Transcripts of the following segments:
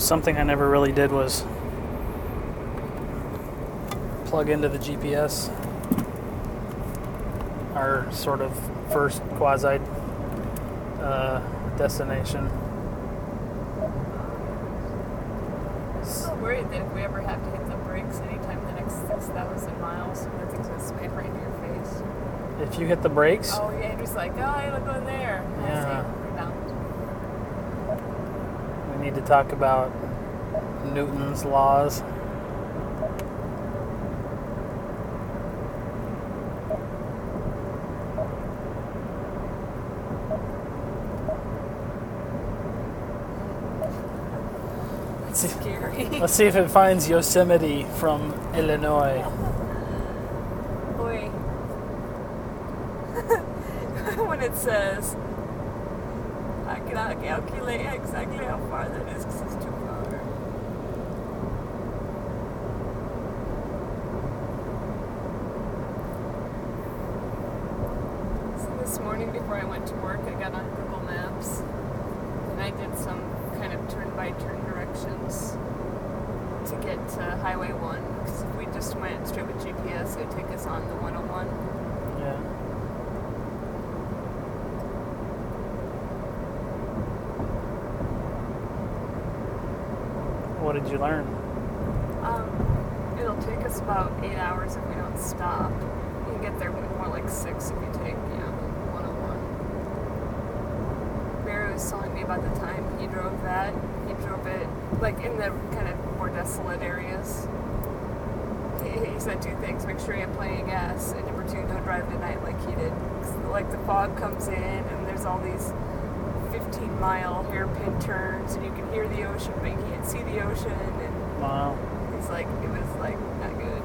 something I never really did was plug into the GPS. Our sort of first quasi uh, destination. I'm so worried that if we ever have to hit the brakes anytime the next 6,000 miles, the thing's going to smack right into your face. If you hit the brakes, Oh, yeah, and just like, oh, I look over there. Yeah. I see rebound. we need to talk about Newton's laws. It's scary. Let's see if it finds Yosemite from Illinois. Boy. when it says, cannot calculate exactly how far that is because it's too far. So this morning before I went to work, I got on Google Maps and I did some kind of turn by turn directions to get to Highway 1 because if we just went straight with GPS, it would take us on the 101. Yeah. What did you learn? Um, it'll take us about eight hours if we don't stop. You can get there more like six if you take, yeah, 101. Barry was telling me about the time he drove that. He drove it like in the kind of more desolate areas. He, he said two things: make sure you have plenty of gas, and number two, don't drive at night like he did. like the fog comes in, and there's all these 15 mile hairpin turns, and you can hear the ocean, but you can't see the ocean, and Wow. He's like, it was like not good.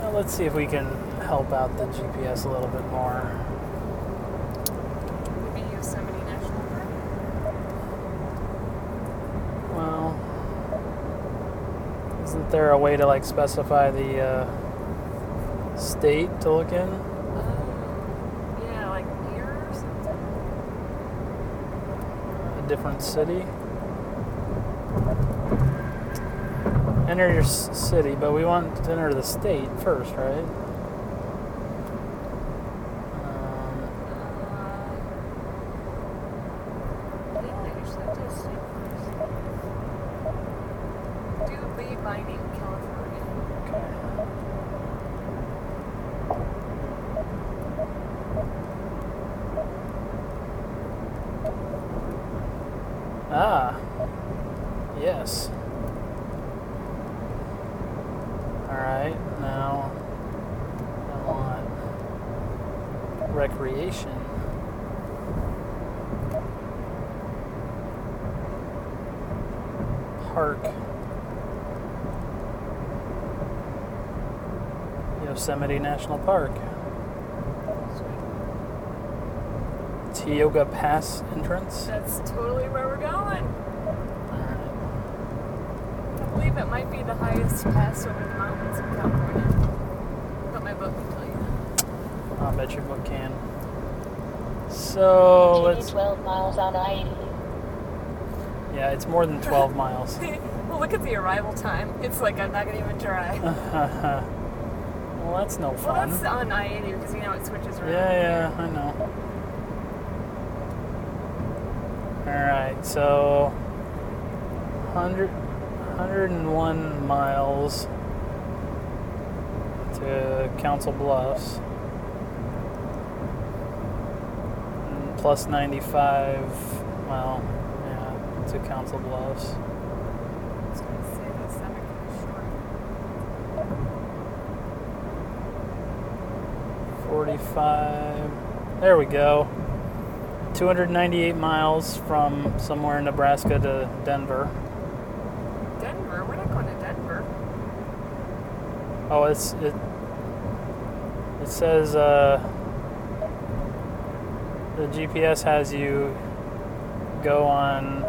Well, let's see if we can help out the GPS a little bit more. Maybe Yosemite National Park. Well, isn't there a way to like specify the uh, state to look in? Uh, yeah, like near or something. A different city? Enter your city, but we want to enter the state first, right? Um, Uh, yeah, they usually do state California. okay. Ah, yes. All right, now I want recreation. Park. Yosemite National Park. Tioga Pass entrance. That's totally where we're going. Alright. I believe it might be the highest pass over the mountains in California. But my book can tell you that. I'll bet your book can. So Continue let's. 12 miles on I-80. Yeah, it's more than 12 miles. well, look at the arrival time. It's like I'm not gonna even try. well, that's no Well, fun. that's on I-80 because you know it switches around. Yeah, yeah, I know. Alright, so 100, 101 miles to Council Bluffs. Plus 95, well, yeah, to Council Bluffs. I was gonna say the stomach is short. 45. There we go. 298 miles from somewhere in Nebraska to Denver. Denver? We're not going to Denver. Oh, it's it. It says uh, the GPS has you go on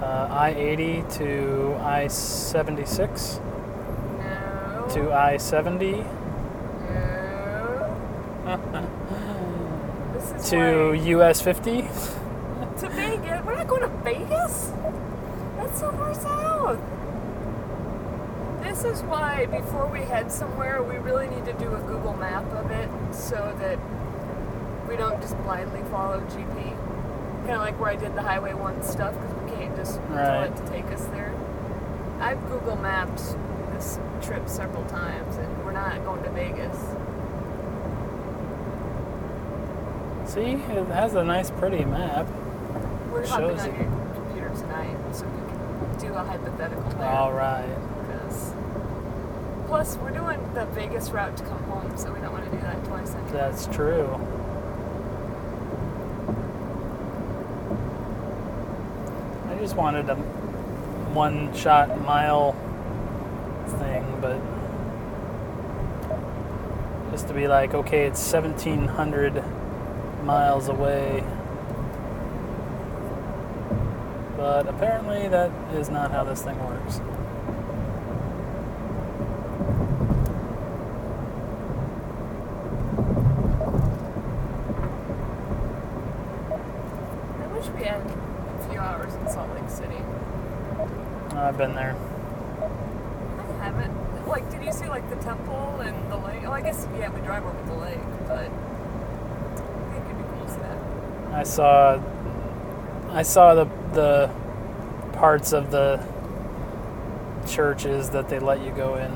uh, I-80 to I-76 No. to I-70. No. This is to US 50. to Vegas. We're not going to Vegas. That's so far south. This is why before we head somewhere, we really need to do a Google map of it so that we don't just blindly follow GP. Kind of like where I did the Highway 1 stuff because we can't just Right. tell it to take us there. I've Google mapped this trip several times and we're not going to Vegas. See, it has a nice, pretty map. We're hopping Shows on it. your computer tonight so we can do a hypothetical there. All right. Because plus we're doing the Vegas route to come home, so we don't want to do that twice. Anyway. That's true. I just wanted a one shot mile thing, but just to be like, okay, it's 1700 miles away. But apparently, that is not how this thing works. I wish we had a few hours in Salt Lake City. I've been there. I haven't. Like, did you see like the temple and the lake? Oh, I guess yeah, we drive over the lake, but I think it'd be cool to see that. I saw I saw the the parts of the churches that they let you go in.